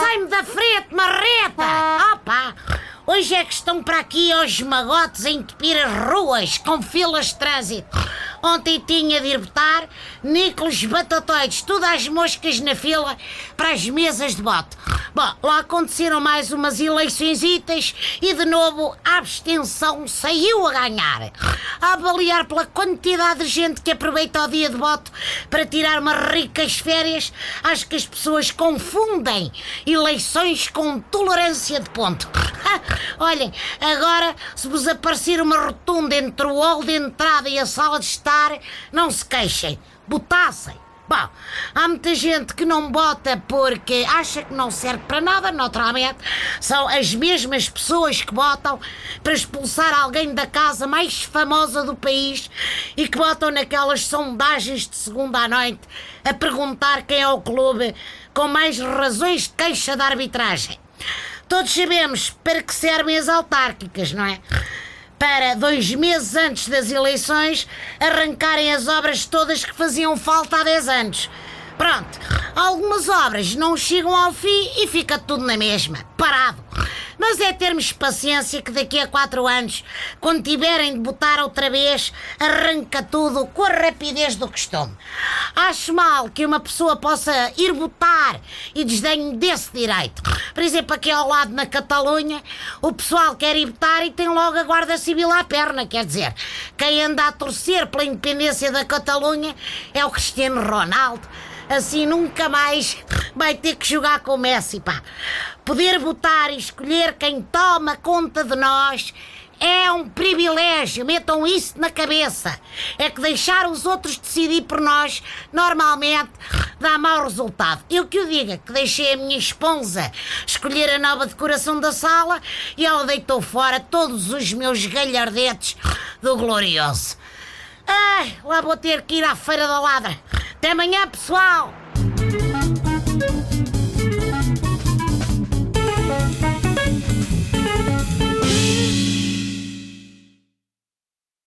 Sai-me da frente, marreta! Opa! Hoje é que estão para aqui os magotes a entupir as ruas com filas de trânsito. Ontem tinha de ir votar, Nicolas Batatoides, todas as moscas na fila para as mesas de voto. Bom, lá aconteceram mais umas eleições e de novo a abstenção saiu a ganhar. A avaliar pela quantidade de gente que aproveita o dia de voto para tirar umas ricas férias, acho que as pessoas confundem eleições com tolerância de ponto. Olhem, agora se vos aparecer uma rotunda entre o hall de entrada e a sala de estar, não se queixem, botassem. Bom, há muita gente que não bota porque acha que não serve para nada, naturalmente. São as mesmas pessoas que votam para expulsar alguém da casa mais famosa do país e que votam naquelas sondagens de segunda à noite a perguntar quem é o clube com mais razões de queixa da arbitragem. Todos sabemos para que servem as autárquicas, não é? Para dois meses antes das eleições arrancarem as obras todas que faziam falta há 10 anos. Pronto, algumas obras não chegam ao fim e fica tudo na mesma, parado. Mas é termos paciência que daqui a quatro anos, quando tiverem de botar outra vez, arranca tudo com a rapidez do costume. Acho mal que uma pessoa possa ir votar e desdenhe desse direito. Por exemplo, aqui ao lado na Catalunha, o pessoal quer ir votar e tem logo a Guarda Civil à perna. Quer dizer, quem anda a torcer pela independência da Catalunha é o Cristiano Ronaldo. Assim nunca mais vai ter que jogar com o Messi, pá. Poder votar e escolher quem toma conta de nós é um privilégio, metam isso na cabeça. É que deixar os outros decidir por nós normalmente dá mau resultado. Eu que o diga, que deixei a minha esposa escolher a nova decoração da sala e ela deitou fora todos os meus galhardetes do Glorioso. Ai, lá vou ter que ir à Feira da Ladra. Até amanhã, pessoal!